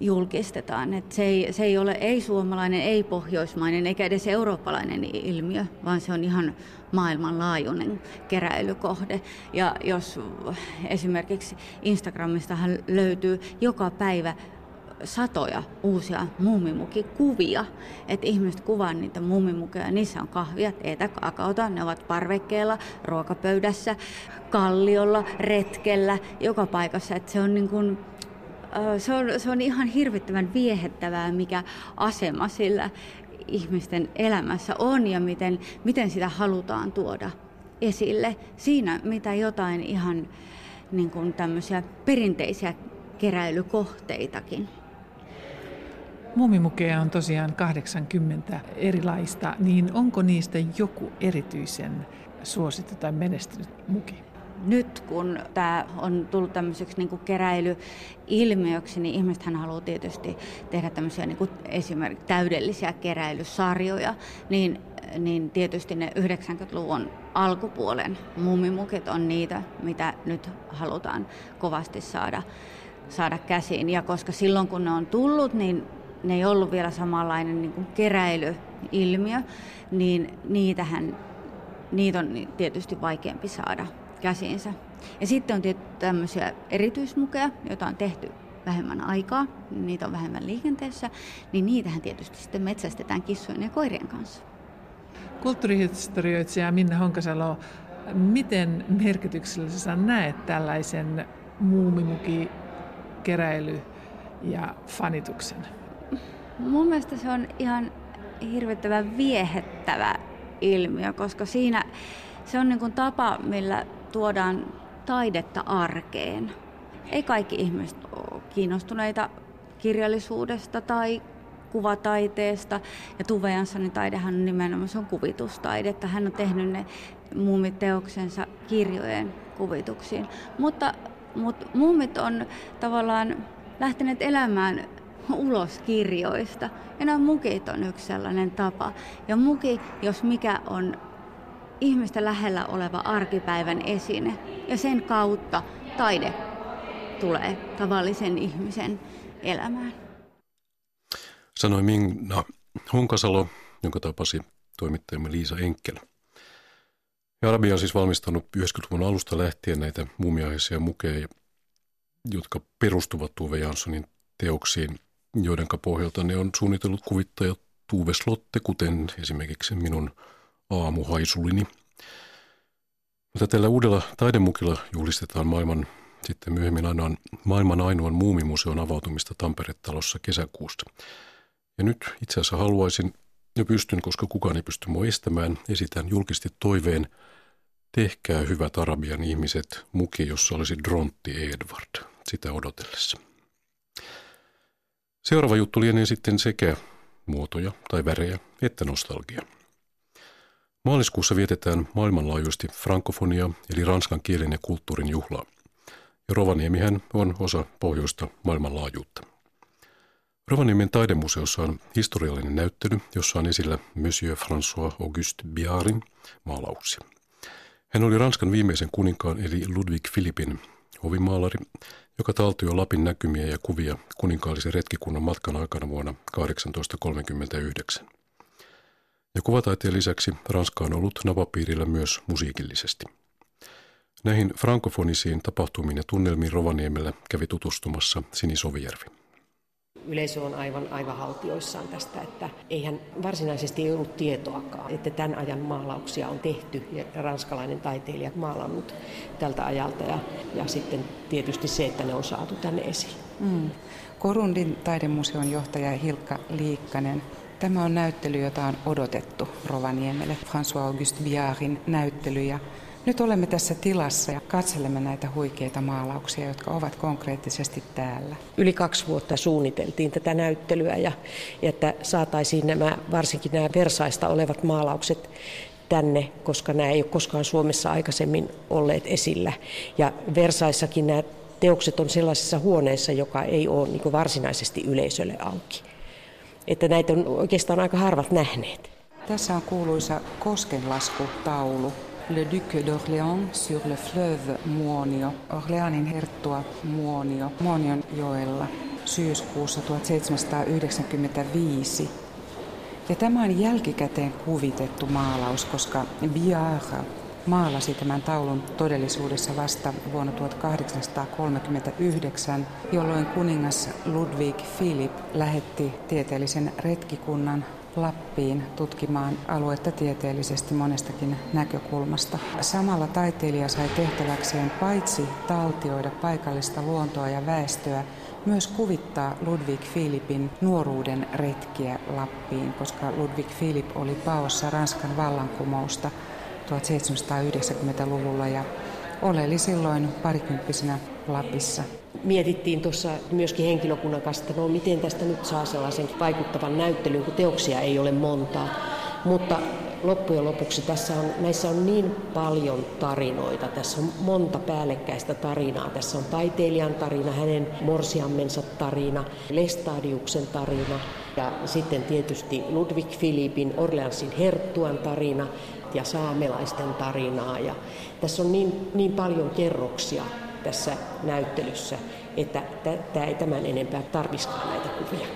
julkistetaan. Et se, ei, se ei ole ei-suomalainen, ei-pohjoismainen eikä edes eurooppalainen ilmiö, vaan se on ihan maailmanlaajuinen keräilykohde. Ja jos esimerkiksi Instagramistahan löytyy joka päivä satoja uusia muumimukikuvia, että ihmiset kuvaa niitä muumimukeja. Niissä on kahvia, teetä, kakaota, ne ovat parvekkeella, ruokapöydässä, kalliolla, retkellä, joka paikassa. Että se on niin kuin se on, se on ihan hirvittävän viehettävää, mikä asema sillä ihmisten elämässä on ja miten, miten sitä halutaan tuoda esille. Siinä mitä jotain ihan niin kuin tämmöisiä perinteisiä keräilykohteitakin. Muumimukeja on tosiaan 80 erilaista, niin onko niistä joku erityisen suosittu tai menestynyt muki? Nyt kun tämä on tullut tämmöiseksi niin kuin keräilyilmiöksi, niin ihmisethän haluaa tietysti tehdä tämmöisiä niin kuin esimerkiksi täydellisiä keräilysarjoja, niin, niin tietysti ne 90-luvun alkupuolen muumimukit on niitä, mitä nyt halutaan kovasti saada, saada käsiin. Ja koska silloin kun ne on tullut, niin ne ei ollut vielä samanlainen niin kuin keräilyilmiö, niin niitähän, niitä on tietysti vaikeampi saada käsiinsä. Ja sitten on tietysti tämmöisiä erityismukeja, joita on tehty vähemmän aikaa, niitä on vähemmän liikenteessä, niin niitähän tietysti sitten metsästetään kissojen ja koirien kanssa. Kulttuurihistorioitsija Minna Honkasalo, miten merkityksellisessä näet tällaisen muumimuki keräily ja fanituksen? Mun mielestä se on ihan hirvittävän viehettävä ilmiö, koska siinä se on niin kuin tapa, millä tuodaan taidetta arkeen. Ei kaikki ihmiset ole kiinnostuneita kirjallisuudesta tai kuvataiteesta. Ja Tuve Janssonin taidehan on nimenomaan se on kuvitustaidetta. Hän on tehnyt ne muumiteoksensa kirjojen kuvituksiin. Mutta, mutta muumit on tavallaan lähteneet elämään ulos kirjoista. Ja nämä mukit on yksi sellainen tapa. Ja muki, jos mikä on ihmistä lähellä oleva arkipäivän esine. Ja sen kautta taide tulee tavallisen ihmisen elämään. Sanoi Minna Hunkasalo, jonka tapasi toimittajamme Liisa Enkel. Arabia on siis valmistanut 90-luvun alusta lähtien näitä muumiaiheisia mukeja, jotka perustuvat Tuve Janssonin teoksiin, joiden pohjalta ne on suunnitellut kuvittaja Tuve Slotte, kuten esimerkiksi minun aamuhaisulini. Mutta tällä uudella taidemukilla julistetaan maailman sitten myöhemmin ainoan, maailman ainoan muumimuseon avautumista Tampere-talossa kesäkuusta. Ja nyt itse asiassa haluaisin, ja pystyn, koska kukaan ei pysty mua estämään, esitän julkisesti toiveen, tehkää hyvät arabian ihmiset muki, jossa olisi Drontti Edward, sitä odotellessa. Seuraava juttu lienee sitten sekä muotoja tai värejä että nostalgia. Maaliskuussa vietetään maailmanlaajuisesti frankofonia eli ranskan kielen ja kulttuurin juhlaa. Ja Rovaniemihän on osa pohjoista maailmanlaajuutta. Rovaniemen taidemuseossa on historiallinen näyttely, jossa on esillä Monsieur François Auguste Biarin maalauksia. Hän oli Ranskan viimeisen kuninkaan eli Ludwig Philippin hovimaalari, joka taltioi Lapin näkymiä ja kuvia kuninkaallisen retkikunnan matkan aikana vuonna 1839. Ja kuvataiteen lisäksi Ranska on ollut napapiirillä myös musiikillisesti. Näihin frankofonisiin tapahtumiin ja tunnelmiin Rovaniemellä kävi tutustumassa Sini Sovijärvi. Yleisö on aivan, aivan haltioissaan tästä, että eihän varsinaisesti ei ollut tietoakaan, että tämän ajan maalauksia on tehty ja ranskalainen taiteilija maalannut tältä ajalta ja, ja sitten tietysti se, että ne on saatu tänne esiin. Mm. Korundin taidemuseon johtaja Hilkka Liikkanen Tämä on näyttely, jota on odotettu Rovaniemelle, François-Auguste Biarin näyttely. Ja nyt olemme tässä tilassa ja katselemme näitä huikeita maalauksia, jotka ovat konkreettisesti täällä. Yli kaksi vuotta suunniteltiin tätä näyttelyä ja että saataisiin nämä, varsinkin nämä Versaista olevat maalaukset tänne, koska nämä ei ole koskaan Suomessa aikaisemmin olleet esillä. Ja Versaissakin nämä teokset on sellaisessa huoneessa, joka ei ole niin varsinaisesti yleisölle auki että näitä on oikeastaan aika harvat nähneet. Tässä on kuuluisa koskenlaskutaulu. Le Duc d'Orléans sur le fleuve Muonio, Orleanin herttua Muonio, Muonion joella syyskuussa 1795. Ja tämä on jälkikäteen kuvitettu maalaus, koska Biard maalasi tämän taulun todellisuudessa vasta vuonna 1839, jolloin kuningas Ludwig Philip lähetti tieteellisen retkikunnan Lappiin tutkimaan aluetta tieteellisesti monestakin näkökulmasta. Samalla taiteilija sai tehtäväkseen paitsi taltioida paikallista luontoa ja väestöä, myös kuvittaa Ludwig Philipin nuoruuden retkiä Lappiin, koska Ludwig Philip oli paossa Ranskan vallankumousta 1790-luvulla ja oleli silloin parikymppisenä Lapissa. Mietittiin tuossa myöskin henkilökunnan kanssa, että no miten tästä nyt saa sellaisen vaikuttavan näyttelyn, kun teoksia ei ole montaa. Mutta loppujen lopuksi tässä on, näissä on niin paljon tarinoita. Tässä on monta päällekkäistä tarinaa. Tässä on taiteilijan tarina, hänen morsiammensa tarina, Lestadiuksen tarina ja sitten tietysti Ludwig Philipin Orleansin herttuan tarina ja saamelaisten tarinaa. Ja tässä on niin, niin paljon kerroksia tässä näyttelyssä, että tämä ei tämän enempää tarviskaan näitä kuvia.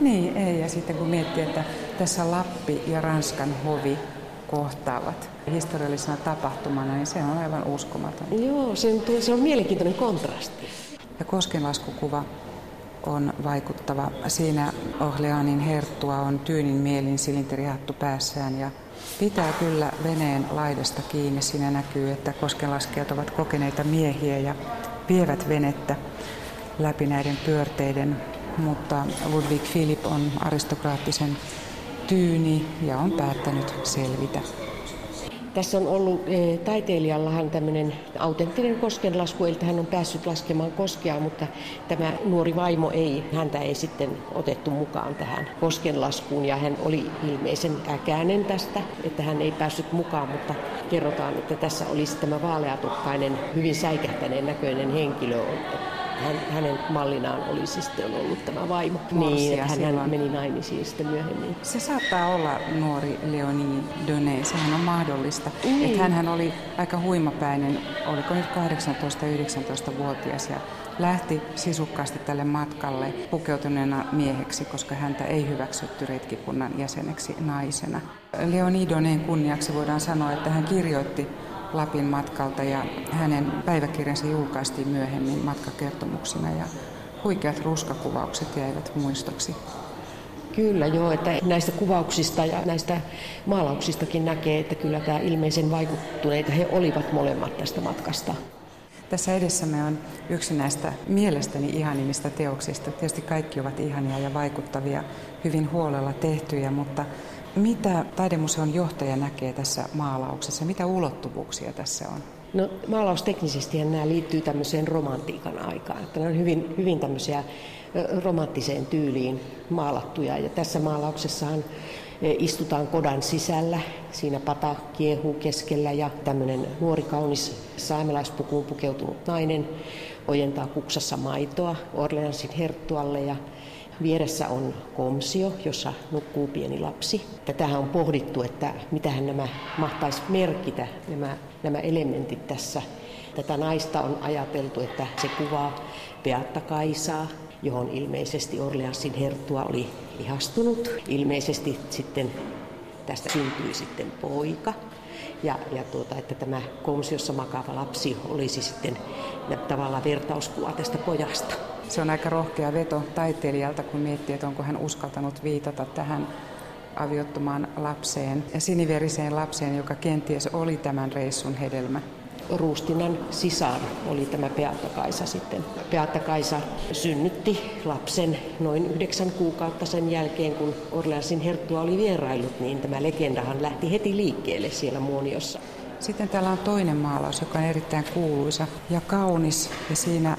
Niin, ei. Ja sitten kun miettii, että tässä Lappi ja Ranskan hovi kohtaavat historiallisena tapahtumana, niin se on aivan uskomaton. Joo, se on, se on mielenkiintoinen kontrasti. Ja koskenlaskukuva on vaikuttava. Siinä Orleanin herttua on tyynin mielin silinterihattu päässään ja pitää kyllä veneen laidasta kiinni. Siinä näkyy, että koskenlaskijat ovat kokeneita miehiä ja vievät venettä läpi näiden pyörteiden, mutta Ludwig Philip on aristokraattisen tyyni ja on päättänyt selvitä. Tässä on ollut e, taiteilijallahan tämmöinen autenttinen koskenlasku, eli hän on päässyt laskemaan koskea, mutta tämä nuori vaimo ei, häntä ei sitten otettu mukaan tähän koskenlaskuun ja hän oli ilmeisen äkäinen tästä, että hän ei päässyt mukaan, mutta kerrotaan, että tässä olisi tämä vaaleatukkainen, hyvin säikähtäneen näköinen henkilö, hän, hänen mallinaan olisi sitten ollut tämä vaimo. Niin, että hän, hän meni naimisiin sitten myöhemmin. Se saattaa olla nuori Leonie Done, sehän on mahdollista. Niin. Että hän oli aika huimapäinen, oliko nyt 18-19-vuotias ja lähti sisukkaasti tälle matkalle pukeutuneena mieheksi, koska häntä ei hyväksytty retkikunnan jäseneksi naisena. Leonidoneen kunniaksi voidaan sanoa, että hän kirjoitti Lapin matkalta ja hänen päiväkirjansa julkaistiin myöhemmin matkakertomuksina ja huikeat ruskakuvaukset jäivät muistoksi. Kyllä joo, että näistä kuvauksista ja näistä maalauksistakin näkee, että kyllä tämä ilmeisen vaikuttuneita he olivat molemmat tästä matkasta. Tässä edessämme on yksi näistä mielestäni ihanimmista teoksista. Tietysti kaikki ovat ihania ja vaikuttavia, hyvin huolella tehtyjä, mutta mitä taidemuseon johtaja näkee tässä maalauksessa? Mitä ulottuvuuksia tässä on? No maalausteknisesti nämä liittyy tämmöiseen romantiikan aikaan. Että ne on hyvin, hyvin tämmöisiä romanttiseen tyyliin maalattuja. Ja tässä maalauksessahan istutaan kodan sisällä. Siinä pata kiehuu keskellä ja tämmöinen nuori kaunis saamelaispukuun pukeutunut nainen ojentaa kuksassa maitoa Orleansin herttualle ja Vieressä on komsio, jossa nukkuu pieni lapsi. Tätähän on pohdittu, että mitähän nämä mahtaisi merkitä, nämä, nämä elementit tässä. Tätä naista on ajateltu, että se kuvaa Beatta Kaisaa, johon ilmeisesti Orleansin herttua oli ihastunut. Ilmeisesti sitten tästä syntyi sitten poika. Ja, ja tuota, että tämä komsiossa makaava lapsi olisi sitten tavallaan vertauskuva tästä pojasta. Se on aika rohkea veto taiteilijalta, kun miettii, että onko hän uskaltanut viitata tähän aviottomaan lapseen ja siniveriseen lapseen, joka kenties oli tämän reissun hedelmä. Ruustinan sisar oli tämä Beata Kaisa sitten. Beata Kaisa synnytti lapsen noin yhdeksän kuukautta sen jälkeen, kun Orleansin herttua oli vierailut, niin tämä legendahan lähti heti liikkeelle siellä muoniossa. Sitten täällä on toinen maalaus, joka on erittäin kuuluisa ja kaunis. Ja siinä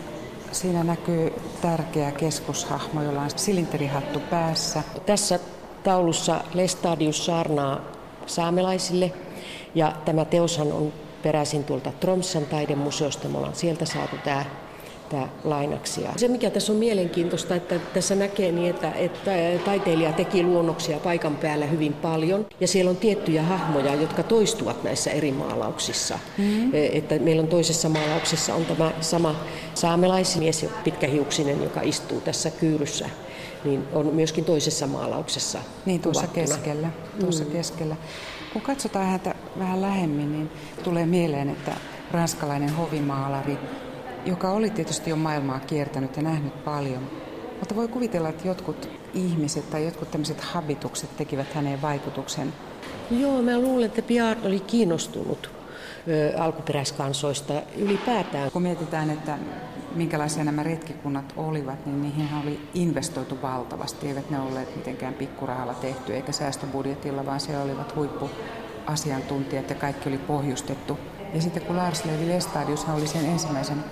Siinä näkyy tärkeä keskushahmo, jolla on silinterihattu päässä. Tässä taulussa Lestadius saarnaa saamelaisille ja tämä teoshan on peräisin tuolta Tromsan taidemuseosta. Me ollaan sieltä saatu tämä tämä lainaksi. Ja se, mikä tässä on mielenkiintoista, että tässä näkee niin, että, että taiteilija teki luonnoksia paikan päällä hyvin paljon. Ja siellä on tiettyjä hahmoja, jotka toistuvat näissä eri maalauksissa. Mm-hmm. Että meillä on toisessa maalauksessa on tämä sama saamelaismies, pitkähiuksinen, joka istuu tässä kyyryssä niin on myöskin toisessa maalauksessa Niin, tuossa keskellä. Tuossa mm. keskellä. Kun katsotaan häntä vähän lähemmin, niin tulee mieleen, että ranskalainen hovimaalari joka oli tietysti jo maailmaa kiertänyt ja nähnyt paljon. Mutta voi kuvitella, että jotkut ihmiset tai jotkut tämmöiset habitukset tekivät häneen vaikutuksen. Joo, mä luulen, että Piar oli kiinnostunut alkuperäiskansoista ylipäätään. Kun mietitään, että minkälaisia nämä retkikunnat olivat, niin niihin oli investoitu valtavasti. Eivät ne olleet mitenkään pikkurahalla tehty eikä säästöbudjetilla, vaan siellä olivat huippuasiantuntijat ja kaikki oli pohjustettu. Ja sitten kun Lars Levi Lestadius oli sen ensimmäisen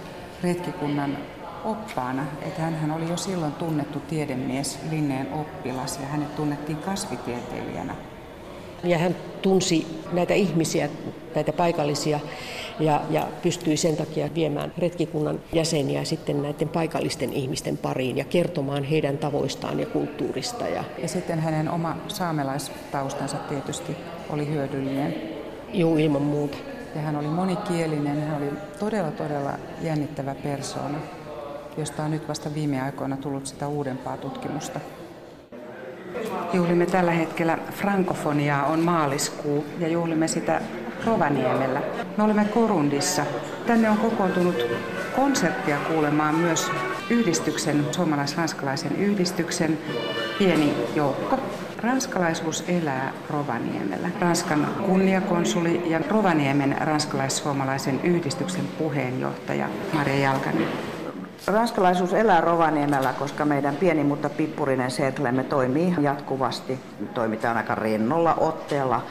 retkikunnan oppaana, että hän oli jo silloin tunnettu tiedemies, Linneen oppilas ja hänet tunnettiin kasvitieteilijänä. Ja hän tunsi näitä ihmisiä, näitä paikallisia ja, ja pystyi sen takia viemään retkikunnan jäseniä sitten näiden paikallisten ihmisten pariin ja kertomaan heidän tavoistaan ja kulttuurista. Ja, ja sitten hänen oma saamelaistaustansa tietysti oli hyödyllinen. Joo, ilman muuta. Ja hän oli monikielinen, hän oli todella todella jännittävä persoona, josta on nyt vasta viime aikoina tullut sitä uudempaa tutkimusta. Juhlimme tällä hetkellä frankofoniaa, on maaliskuu ja juhlimme sitä Rovaniemellä. Me olemme Korundissa. Tänne on kokoontunut konserttia kuulemaan myös yhdistyksen, suomalais-ranskalaisen yhdistyksen pieni joukko. Ranskalaisuus elää Rovaniemellä. Ranskan kunniakonsuli ja Rovaniemen ranskalais-suomalaisen yhdistyksen puheenjohtaja Maria Jalkanen. Ranskalaisuus elää Rovaniemellä, koska meidän pieni, mutta pippurinen serklemme toimii jatkuvasti. Toimitaan aika rennolla otteella,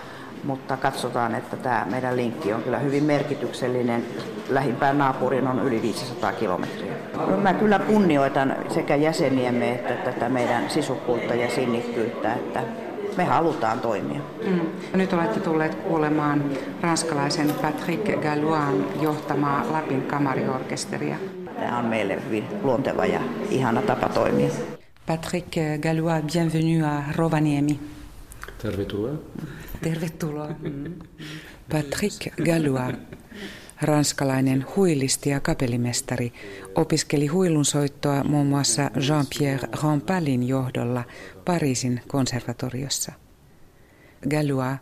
mutta katsotaan, että tämä meidän linkki on kyllä hyvin merkityksellinen. Lähimpään naapurin on yli 500 kilometriä. Mä kyllä kunnioitan sekä jäseniemme että tätä meidän sisukkuutta ja sinnikkyyttä, että me halutaan toimia. Mm. Nyt olette tulleet kuulemaan ranskalaisen Patrick Galloin johtamaa Lapin kamariorkesteria. Tämä on meille hyvin luonteva ja ihana tapa toimia. Patrick Gallois, bienvenue à Rovaniemi. Tervetuloa. Tervetuloa. Mm. Patrick Gallois, ranskalainen huilisti ja kapellimestari, opiskeli huilunsoittoa muun muassa Jean-Pierre Rampalin johdolla Pariisin konservatoriossa. Gallois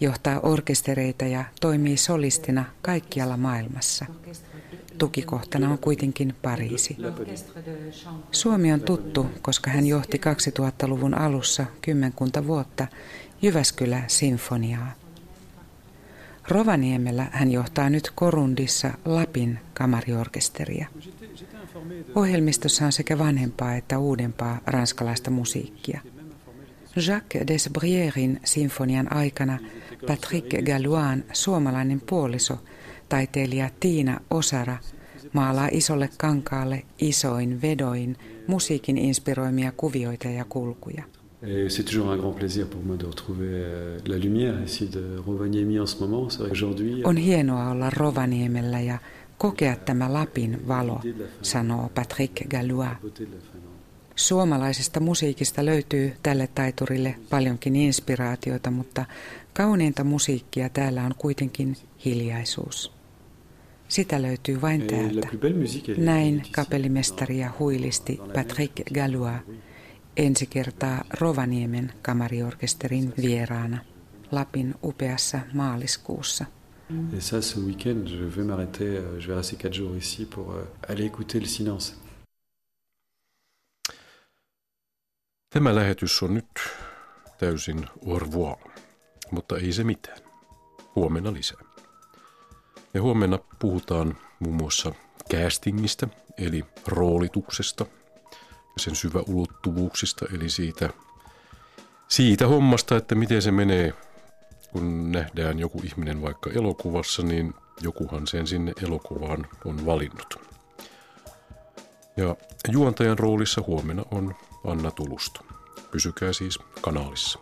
johtaa orkestereita ja toimii solistina kaikkialla maailmassa. Tukikohtana on kuitenkin Pariisi. Suomi on tuttu, koska hän johti 2000-luvun alussa kymmenkunta vuotta Jyväskylä Sinfoniaa. Rovaniemellä hän johtaa nyt Korundissa Lapin kamariorkesteria. Ohjelmistossa on sekä vanhempaa että uudempaa ranskalaista musiikkia. Jacques Desbrierin sinfonian aikana Patrick Galloin suomalainen puoliso – taiteilija Tiina Osara maalaa isolle kankaalle isoin vedoin musiikin inspiroimia kuvioita ja kulkuja. C'est toujours un grand plaisir pour moi de retrouver euh, la lumière ici de Rovaniemi en ce moment. Aujourd'hui... On hienoa olla Rovaniemellä ja kokea tämä Lapin valo, sanoo Patrick Gallois. Suomalaisesta musiikista löytyy tälle taiturille paljonkin inspiraatiota, mutta kauneinta musiikkia täällä on kuitenkin hiljaisuus. Sitä löytyy vain täältä. Näin kapellimestari ja huilisti Patrick Gallois ensi kertaa Rovaniemen kamariorkesterin vieraana Lapin upeassa maaliskuussa. Et ça, ce week-end, je vais m'arrêter, euh, je vais rester quatre jours ici pour euh, aller écouter le silence. Tämä lähetys on nyt täysin au revoir, mutta ei se mitään. Huomenna lisää. Ja huomenna puhutaan muun muassa castingista, eli roolituksesta ja sen syvä ulottuvuuksista, eli siitä, siitä hommasta, että miten se menee, kun nähdään joku ihminen vaikka elokuvassa, niin jokuhan sen sinne elokuvaan on valinnut. Ja juontajan roolissa huomenna on Anna Tulusto. Pysykää siis kanaalissa.